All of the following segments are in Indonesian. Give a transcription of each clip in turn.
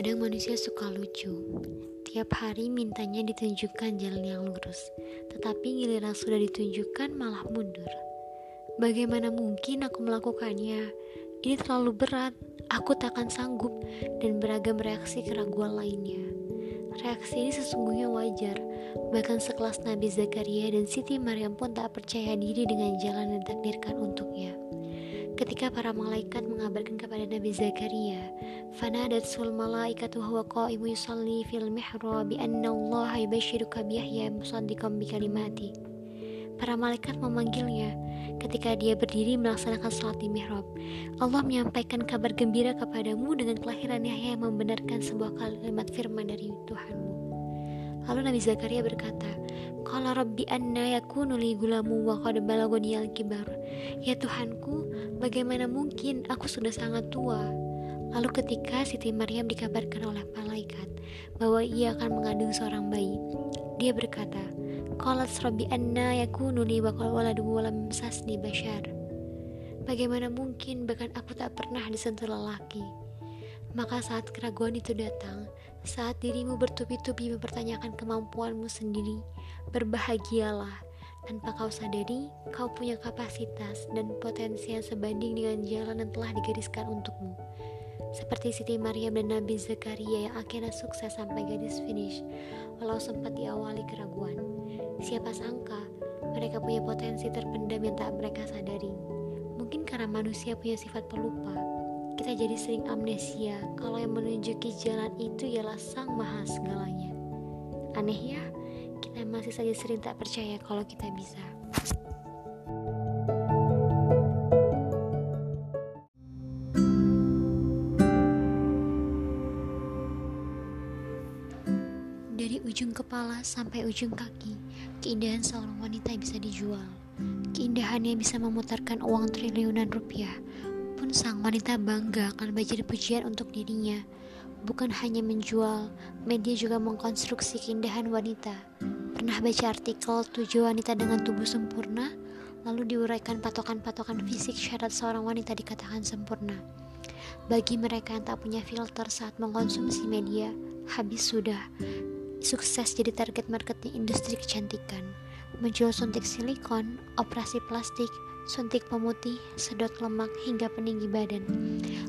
Kadang manusia suka lucu. Tiap hari mintanya ditunjukkan jalan yang lurus, tetapi giliran sudah ditunjukkan malah mundur. Bagaimana mungkin aku melakukannya? Ini terlalu berat, aku takkan sanggup, dan beragam reaksi keraguan lainnya. Reaksi ini sesungguhnya wajar, bahkan sekelas Nabi Zakaria dan Siti Maryam pun tak percaya diri dengan jalan yang ditakdirkan untuknya. Ketika para malaikat mengabarkan kepada Nabi Zakaria, "Fanadat sul malaikatu huwa qa'imu yusalli fil mihrab bi anna Allah yubashshiruka bi Yahya musaddiqan bi kalimati." Para malaikat memanggilnya ketika dia berdiri melaksanakan salat di mihrab. Allah menyampaikan kabar gembira kepadamu dengan kelahiran Yahya yang membenarkan sebuah kalimat firman dari Tuhanmu. Lalu Nabi Zakaria berkata, Qala rabbi anna yakunu li gulamu wa qad balagoni al-kibar. Ya Tuhanku, bagaimana mungkin aku sudah sangat tua? Lalu ketika Siti Maryam dikabarkan oleh malaikat bahwa ia akan mengandung seorang bayi, dia berkata, Qalat rabbi anna yakunu li wa waladu wa lam sasni bashar. Bagaimana mungkin bahkan aku tak pernah disentuh lelaki? Maka saat keraguan itu datang, saat dirimu bertubi-tubi mempertanyakan kemampuanmu sendiri, berbahagialah tanpa kau sadari kau punya kapasitas dan potensi yang sebanding dengan jalan yang telah digariskan untukmu. Seperti Siti Maryam dan Nabi Zakaria yang akhirnya sukses sampai garis finish, walau sempat diawali keraguan. Siapa sangka mereka punya potensi terpendam yang tak mereka sadari. Mungkin karena manusia punya sifat pelupa, kita jadi sering amnesia kalau yang menunjuki jalan itu ialah sang maha segalanya. Aneh ya, kita masih saja sering tak percaya kalau kita bisa. Dari ujung kepala sampai ujung kaki, keindahan seorang wanita bisa dijual. Keindahannya bisa memutarkan uang triliunan rupiah, pun sang wanita bangga akan menjadi pujian untuk dirinya. Bukan hanya menjual, media juga mengkonstruksi keindahan wanita. Pernah baca artikel tujuh wanita dengan tubuh sempurna, lalu diuraikan patokan-patokan fisik syarat seorang wanita dikatakan sempurna. Bagi mereka yang tak punya filter saat mengkonsumsi media, habis sudah. Sukses jadi target marketing industri kecantikan. Menjual suntik silikon, operasi plastik, suntik pemutih, sedot lemak hingga peninggi badan.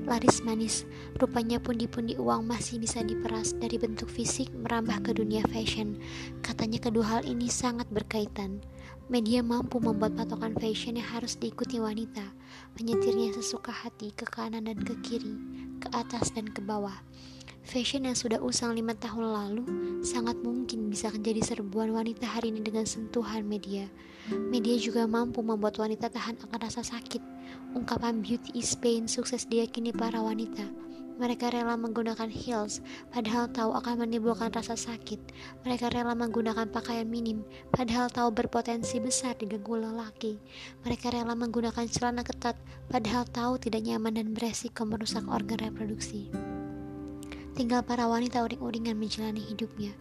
Laris manis, rupanya pundi-pundi uang masih bisa diperas dari bentuk fisik merambah ke dunia fashion. Katanya kedua hal ini sangat berkaitan. Media mampu membuat patokan fashion yang harus diikuti wanita, menyetirnya sesuka hati ke kanan dan ke kiri, ke atas dan ke bawah. Fashion yang sudah usang lima tahun lalu sangat mungkin bisa menjadi serbuan wanita hari ini dengan sentuhan media. Media juga mampu membuat wanita tahan akan rasa sakit. Ungkapan beauty is pain sukses diyakini para wanita. Mereka rela menggunakan heels, padahal tahu akan menimbulkan rasa sakit. Mereka rela menggunakan pakaian minim, padahal tahu berpotensi besar diganggu lelaki. Mereka rela menggunakan celana ketat, padahal tahu tidak nyaman dan beresiko merusak organ reproduksi. Tinggal para wanita uring-uringan menjalani hidupnya.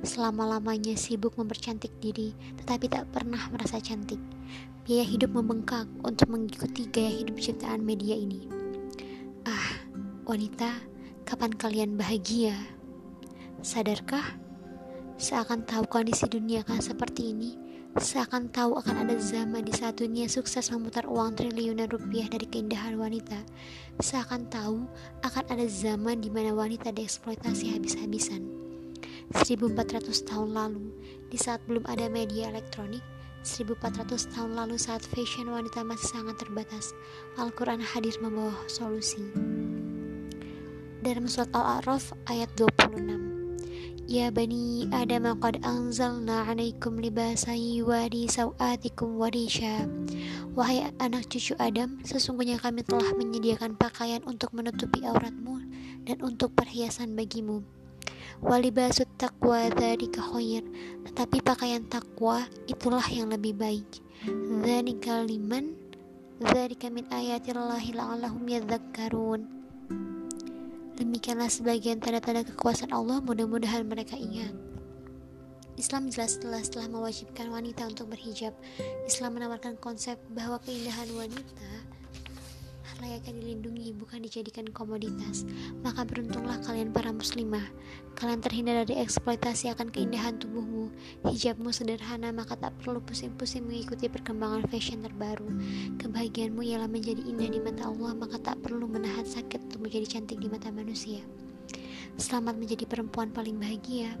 Selama-lamanya sibuk mempercantik diri, tetapi tak pernah merasa cantik. Biaya hidup membengkak untuk mengikuti gaya hidup ciptaan media ini. Ah, wanita, kapan kalian bahagia? Sadarkah? Seakan tahu kondisi dunia akan seperti ini, Seakan tahu akan ada zaman di saat dunia sukses memutar uang triliunan rupiah dari keindahan wanita. Seakan tahu akan ada zaman di mana wanita dieksploitasi habis-habisan. 1400 tahun lalu, di saat belum ada media elektronik, 1400 tahun lalu saat fashion wanita masih sangat terbatas, Al-Quran hadir membawa solusi. Dalam surat Al-A'raf ayat 26, Ya bani Adam qad anzalna alaikum libasan yuwari sawatikum warisha Wahai anak cucu Adam, sesungguhnya kami telah menyediakan pakaian untuk menutupi auratmu dan untuk perhiasan bagimu. Walibasut taqwa dzalika khair, tetapi pakaian takwa itulah yang lebih baik. Dzalika liman dzalika min ayatillahi la'allahum yadhakkarun. Demikianlah sebagian tanda-tanda kekuasaan Allah mudah-mudahan mereka ingat. Islam jelas-jelas telah mewajibkan wanita untuk berhijab. Islam menawarkan konsep bahwa keindahan wanita layaknya dilindungi bukan dijadikan komoditas. Maka beruntunglah kalian para muslimah. Kalian terhindar dari eksploitasi akan keindahan tubuhmu. Hijabmu sederhana maka tak perlu pusing-pusing mengikuti perkembangan fashion terbaru. Kebahagiaanmu ialah menjadi indah di mata Allah maka tak perlu menahan sakit untuk menjadi cantik di mata manusia. Selamat menjadi perempuan paling bahagia.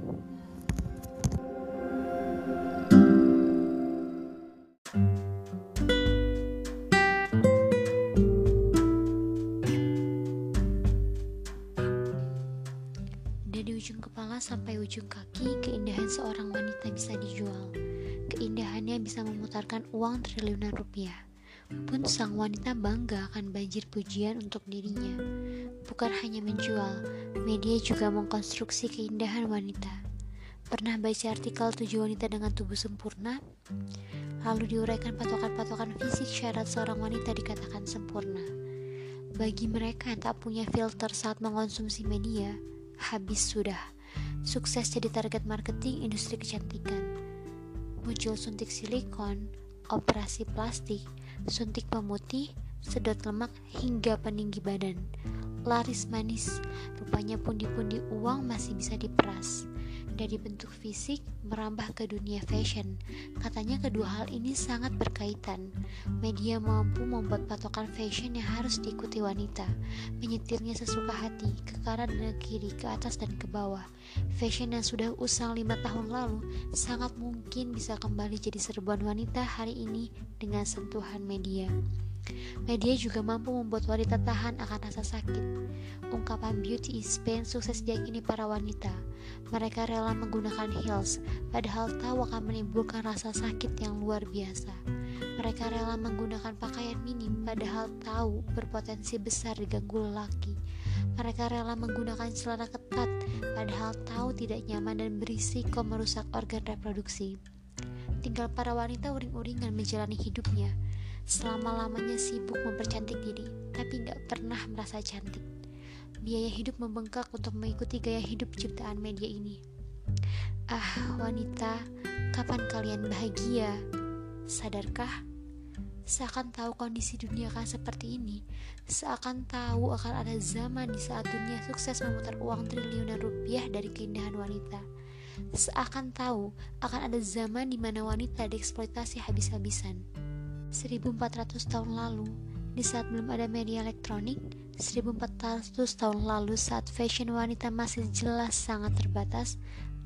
Sampai ujung kaki, keindahan seorang wanita bisa dijual. Keindahannya bisa memutarkan uang triliunan rupiah. Pun sang wanita bangga akan banjir pujian untuk dirinya. Bukan hanya menjual, media juga mengkonstruksi keindahan wanita. Pernah baca artikel tujuh wanita dengan tubuh sempurna? Lalu diuraikan patokan-patokan fisik syarat seorang wanita dikatakan sempurna. Bagi mereka yang tak punya filter saat mengonsumsi media, habis sudah. Sukses jadi target marketing industri kecantikan. Muncul suntik silikon, operasi plastik, suntik pemutih, sedot lemak hingga peninggi badan. Laris manis, rupanya pundi-pundi uang masih bisa diperas dari bentuk fisik merambah ke dunia fashion. Katanya kedua hal ini sangat berkaitan. Media mampu membuat patokan fashion yang harus diikuti wanita, menyetirnya sesuka hati, ke kanan dan ke kiri, ke atas dan ke bawah. Fashion yang sudah usang lima tahun lalu sangat mungkin bisa kembali jadi serbuan wanita hari ini dengan sentuhan media. Media juga mampu membuat wanita tahan akan rasa sakit. Ungkapan beauty is pain sukses diyakini para wanita. Mereka rela menggunakan heels, padahal tahu akan menimbulkan rasa sakit yang luar biasa. Mereka rela menggunakan pakaian minim, padahal tahu berpotensi besar diganggu lelaki. Mereka rela menggunakan celana ketat, padahal tahu tidak nyaman dan berisiko merusak organ reproduksi. Tinggal para wanita uring-uringan menjalani hidupnya selama-lamanya sibuk mempercantik diri, tapi gak pernah merasa cantik. Biaya hidup membengkak untuk mengikuti gaya hidup ciptaan media ini. Ah, wanita, kapan kalian bahagia? Sadarkah? Seakan tahu kondisi dunia akan seperti ini, seakan tahu akan ada zaman di saat dunia sukses memutar uang triliunan rupiah dari keindahan wanita. Seakan tahu akan ada zaman di mana wanita dieksploitasi habis-habisan. 1400 tahun lalu, di saat belum ada media elektronik, 1400 tahun lalu saat fashion wanita masih jelas sangat terbatas,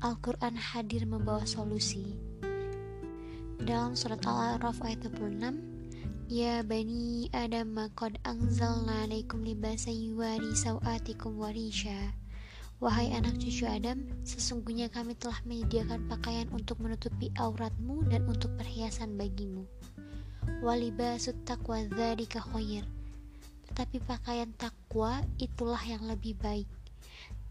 Al-Quran hadir membawa solusi. Dalam surat Al-A'raf ayat 26, Ya bani Adam qad anzalna alaikum libasan yuwari sawatikum warisha. Wahai anak cucu Adam, sesungguhnya kami telah menyediakan pakaian untuk menutupi auratmu dan untuk perhiasan bagimu walibasut taqwa dzalika khair. Tetapi pakaian takwa itulah yang lebih baik.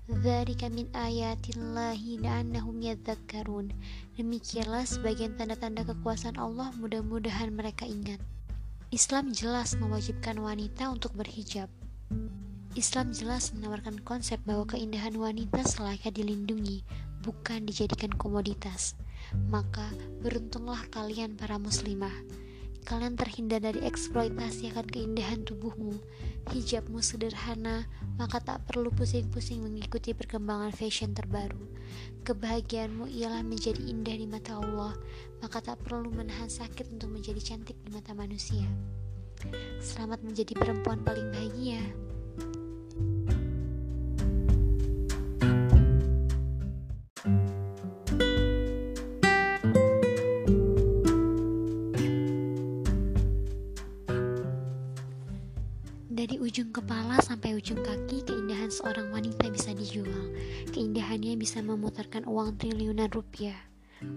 Dzalika min ayatillahi yadzakkarun Demikianlah sebagian tanda-tanda kekuasaan Allah mudah-mudahan mereka ingat. Islam jelas mewajibkan wanita untuk berhijab. Islam jelas menawarkan konsep bahwa keindahan wanita selayaknya dilindungi, bukan dijadikan komoditas. Maka beruntunglah kalian para muslimah kalian terhindar dari eksploitasi akan keindahan tubuhmu. Hijabmu sederhana, maka tak perlu pusing-pusing mengikuti perkembangan fashion terbaru. Kebahagiaanmu ialah menjadi indah di mata Allah, maka tak perlu menahan sakit untuk menjadi cantik di mata manusia. Selamat menjadi perempuan paling bahagia. Ujung kaki, keindahan seorang wanita bisa dijual. Keindahannya bisa memutarkan uang triliunan rupiah.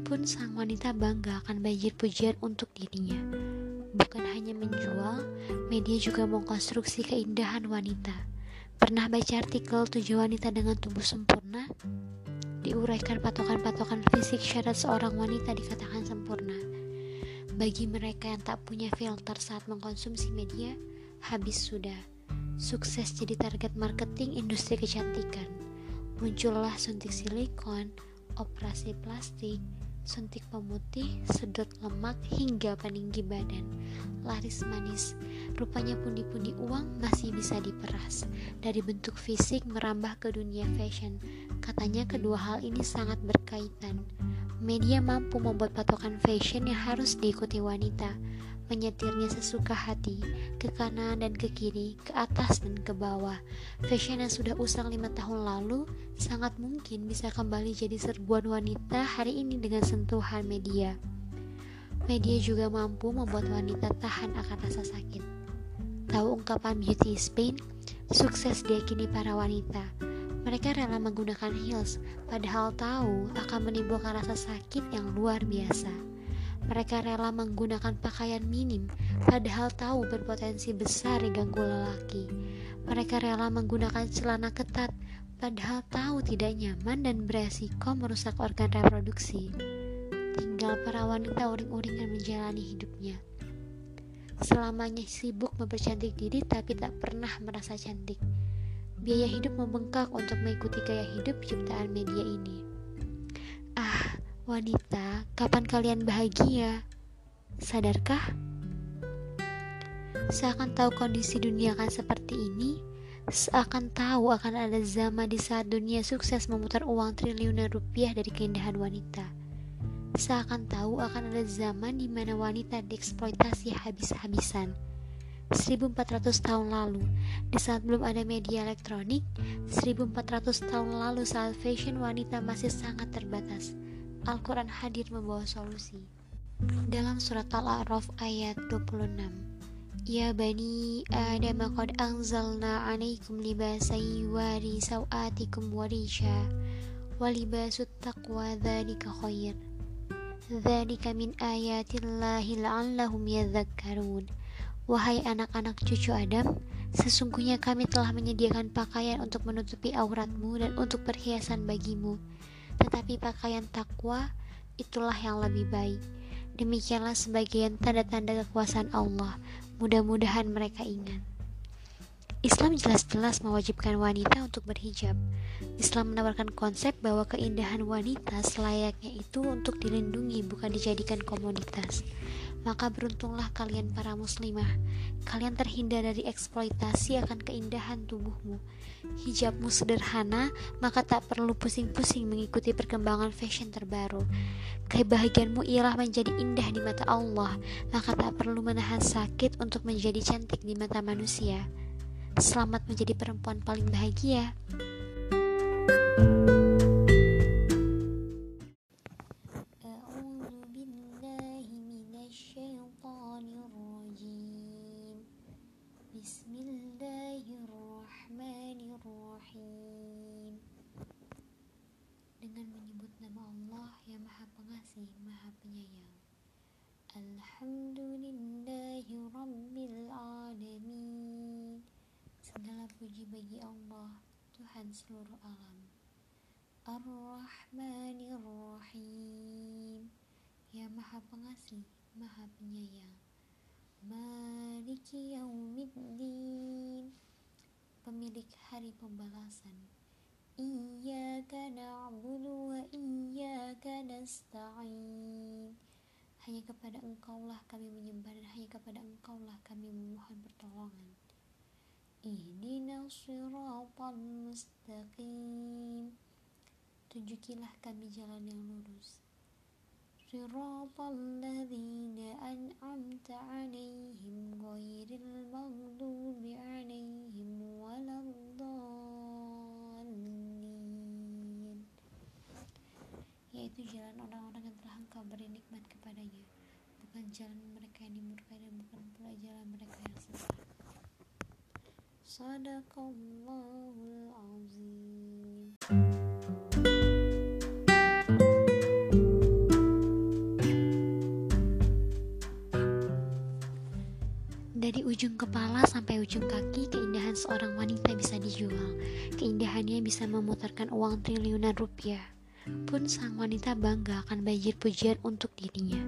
Pun sang wanita bangga akan banjir pujian untuk dirinya. Bukan hanya menjual, media juga mengkonstruksi keindahan wanita. Pernah baca artikel tujuh wanita dengan tubuh sempurna? Diuraikan patokan-patokan fisik syarat seorang wanita dikatakan sempurna. Bagi mereka yang tak punya filter saat mengkonsumsi media, habis sudah. Sukses jadi target marketing industri kecantikan. Muncullah suntik silikon, operasi plastik, suntik pemutih, sedot lemak, hingga peninggi badan. Laris manis, rupanya pundi-pundi uang masih bisa diperas. Dari bentuk fisik merambah ke dunia fashion, katanya kedua hal ini sangat berkaitan. Media mampu membuat patokan fashion yang harus diikuti wanita, menyetirnya sesuka hati, ke kanan dan ke kiri, ke atas dan ke bawah. Fashion yang sudah usang lima tahun lalu sangat mungkin bisa kembali jadi serbuan wanita hari ini dengan sentuhan media. Media juga mampu membuat wanita tahan akan rasa sakit. Tahu ungkapan beauty is pain? Sukses diakini para wanita. Mereka rela menggunakan heels, padahal tahu akan menimbulkan rasa sakit yang luar biasa. Mereka rela menggunakan pakaian minim, padahal tahu berpotensi besar diganggu lelaki. Mereka rela menggunakan celana ketat, padahal tahu tidak nyaman dan beresiko merusak organ reproduksi. Tinggal para wanita uring-uringan menjalani hidupnya. Selamanya sibuk mempercantik diri tapi tak pernah merasa cantik. Biaya hidup membengkak untuk mengikuti gaya hidup ciptaan media ini. Ah, Wanita, kapan kalian bahagia? Sadarkah? Seakan tahu kondisi dunia akan seperti ini, seakan tahu akan ada zaman di saat dunia sukses memutar uang triliunan rupiah dari keindahan wanita. Seakan tahu akan ada zaman di mana wanita dieksploitasi habis-habisan. 1400 tahun lalu, di saat belum ada media elektronik, 1400 tahun lalu saat fashion wanita masih sangat terbatas Al-Quran hadir membawa solusi. Dalam surat Al-A'raf ayat 26, Ya bani Adam qad anzalna 'alaikum libasan yuwari sawatikum wa risha wa libasut taqwa dzalika khair. Dzalika min ayatillahi la'allahum yadhakkarun. Wahai anak-anak cucu Adam, sesungguhnya kami telah menyediakan pakaian untuk menutupi auratmu dan untuk perhiasan bagimu tetapi pakaian takwa itulah yang lebih baik. Demikianlah sebagian tanda-tanda kekuasaan Allah. Mudah-mudahan mereka ingat. Islam jelas-jelas mewajibkan wanita untuk berhijab. Islam menawarkan konsep bahwa keindahan wanita selayaknya itu untuk dilindungi, bukan dijadikan komoditas maka beruntunglah kalian para muslimah. Kalian terhindar dari eksploitasi akan keindahan tubuhmu. Hijabmu sederhana, maka tak perlu pusing-pusing mengikuti perkembangan fashion terbaru. Kebahagiaanmu ialah menjadi indah di mata Allah, maka tak perlu menahan sakit untuk menjadi cantik di mata manusia. Selamat menjadi perempuan paling bahagia. Pengasih Maha Penyayang. Alhamdulillahi Rabbil. Segala puji bagi Allah, Tuhan seluruh alam. Ar-Rahmanir Rahim. Ya Maha Pengasih, Maha Penyayang. Maliki Yaumiddin. Pemilik hari pembalasan. Iyyaka na'budu wa iyyaka nasta'in Hanya kepada engkaulah kami menyembah dan hanya kepada engkaulah kami memohon pertolongan Ihdina siratal mustaqim Tunjukilah kami jalan yang lurus Siratal ladzina an'amta alaihim ghairil maghdubi alaihim waladdallin yaitu jalan orang-orang yang telah engkau beri nikmat kepadanya. Bukan jalan mereka yang dimurkai dan bukan pula jalan mereka yang sesat. Sadaqallahul Azim Dari ujung kepala sampai ujung kaki, keindahan seorang wanita bisa dijual. Keindahannya bisa memutarkan uang triliunan rupiah pun sang wanita bangga akan banjir pujian untuk dirinya.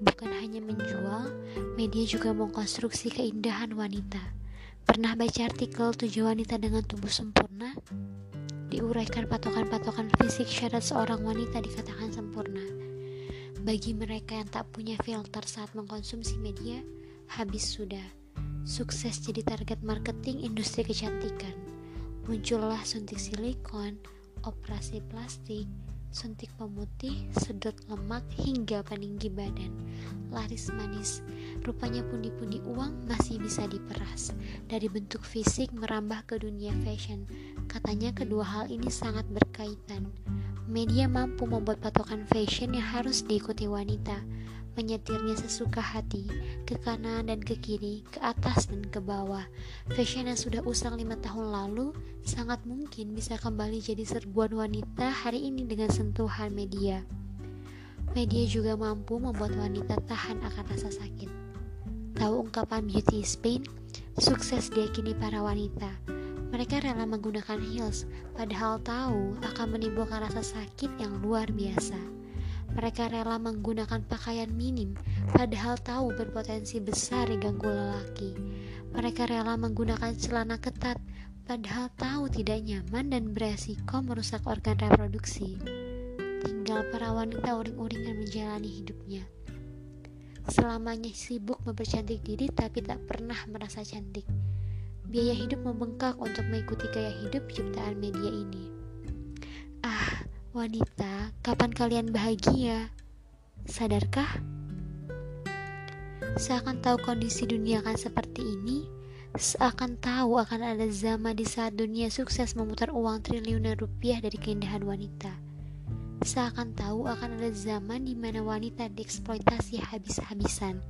Bukan hanya menjual, media juga mengkonstruksi keindahan wanita. Pernah baca artikel tujuh wanita dengan tubuh sempurna? Diuraikan patokan-patokan fisik syarat seorang wanita dikatakan sempurna. Bagi mereka yang tak punya filter saat mengkonsumsi media, habis sudah. Sukses jadi target marketing industri kecantikan. Muncullah suntik silikon, operasi plastik, suntik pemutih, sedot lemak, hingga peninggi badan. Laris manis, rupanya pundi-pundi uang masih bisa diperas. Dari bentuk fisik merambah ke dunia fashion, katanya kedua hal ini sangat berkaitan. Media mampu membuat patokan fashion yang harus diikuti wanita, menyetirnya sesuka hati, ke kanan dan ke kiri, ke atas dan ke bawah. Fashion yang sudah usang lima tahun lalu sangat mungkin bisa kembali jadi serbuan wanita hari ini dengan sentuhan media. Media juga mampu membuat wanita tahan akan rasa sakit. Tahu ungkapan beauty is pain? Sukses diakini para wanita mereka rela menggunakan heels, padahal tahu akan menimbulkan rasa sakit yang luar biasa. Mereka rela menggunakan pakaian minim, padahal tahu berpotensi besar diganggu lelaki. Mereka rela menggunakan celana ketat, padahal tahu tidak nyaman dan beresiko merusak organ reproduksi. Tinggal para wanita uring-uringan menjalani hidupnya. Selamanya sibuk mempercantik diri tapi tak pernah merasa cantik biaya hidup membengkak untuk mengikuti gaya hidup ciptaan media ini. Ah, wanita, kapan kalian bahagia? Sadarkah? Seakan tahu kondisi dunia akan seperti ini, seakan tahu akan ada zaman di saat dunia sukses memutar uang triliunan rupiah dari keindahan wanita. Seakan tahu akan ada zaman di mana wanita dieksploitasi habis-habisan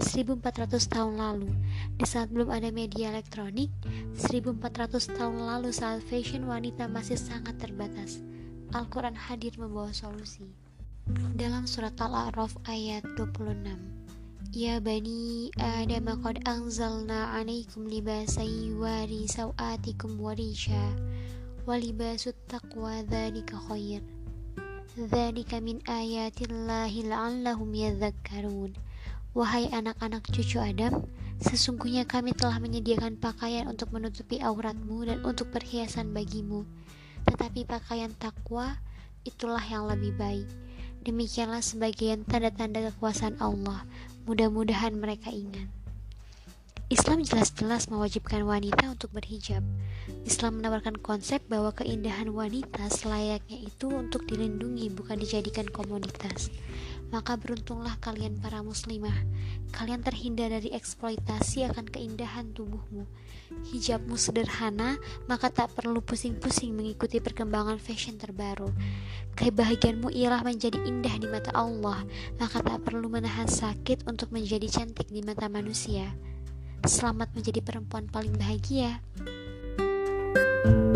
1400 tahun lalu, di saat belum ada media elektronik, 1400 tahun lalu saat fashion wanita masih sangat terbatas, Al-Quran hadir membawa solusi. Dalam surat Al-A'raf ayat 26, Ya bani Adam qad anzalna alaikum libasai yuwari sawatikum warisha walibasut taqwa dhalika khair Dhalika min ayatillahi la'allahum yadhakkarun Wahai anak-anak cucu Adam, sesungguhnya kami telah menyediakan pakaian untuk menutupi auratmu dan untuk perhiasan bagimu. Tetapi pakaian takwa itulah yang lebih baik. Demikianlah sebagian tanda-tanda kekuasaan Allah. Mudah-mudahan mereka ingat. Islam jelas-jelas mewajibkan wanita untuk berhijab. Islam menawarkan konsep bahwa keindahan wanita selayaknya itu untuk dilindungi, bukan dijadikan komoditas maka beruntunglah kalian para muslimah. Kalian terhindar dari eksploitasi akan keindahan tubuhmu. Hijabmu sederhana, maka tak perlu pusing-pusing mengikuti perkembangan fashion terbaru. Kebahagiaanmu ialah menjadi indah di mata Allah, maka tak perlu menahan sakit untuk menjadi cantik di mata manusia. Selamat menjadi perempuan paling bahagia. thank you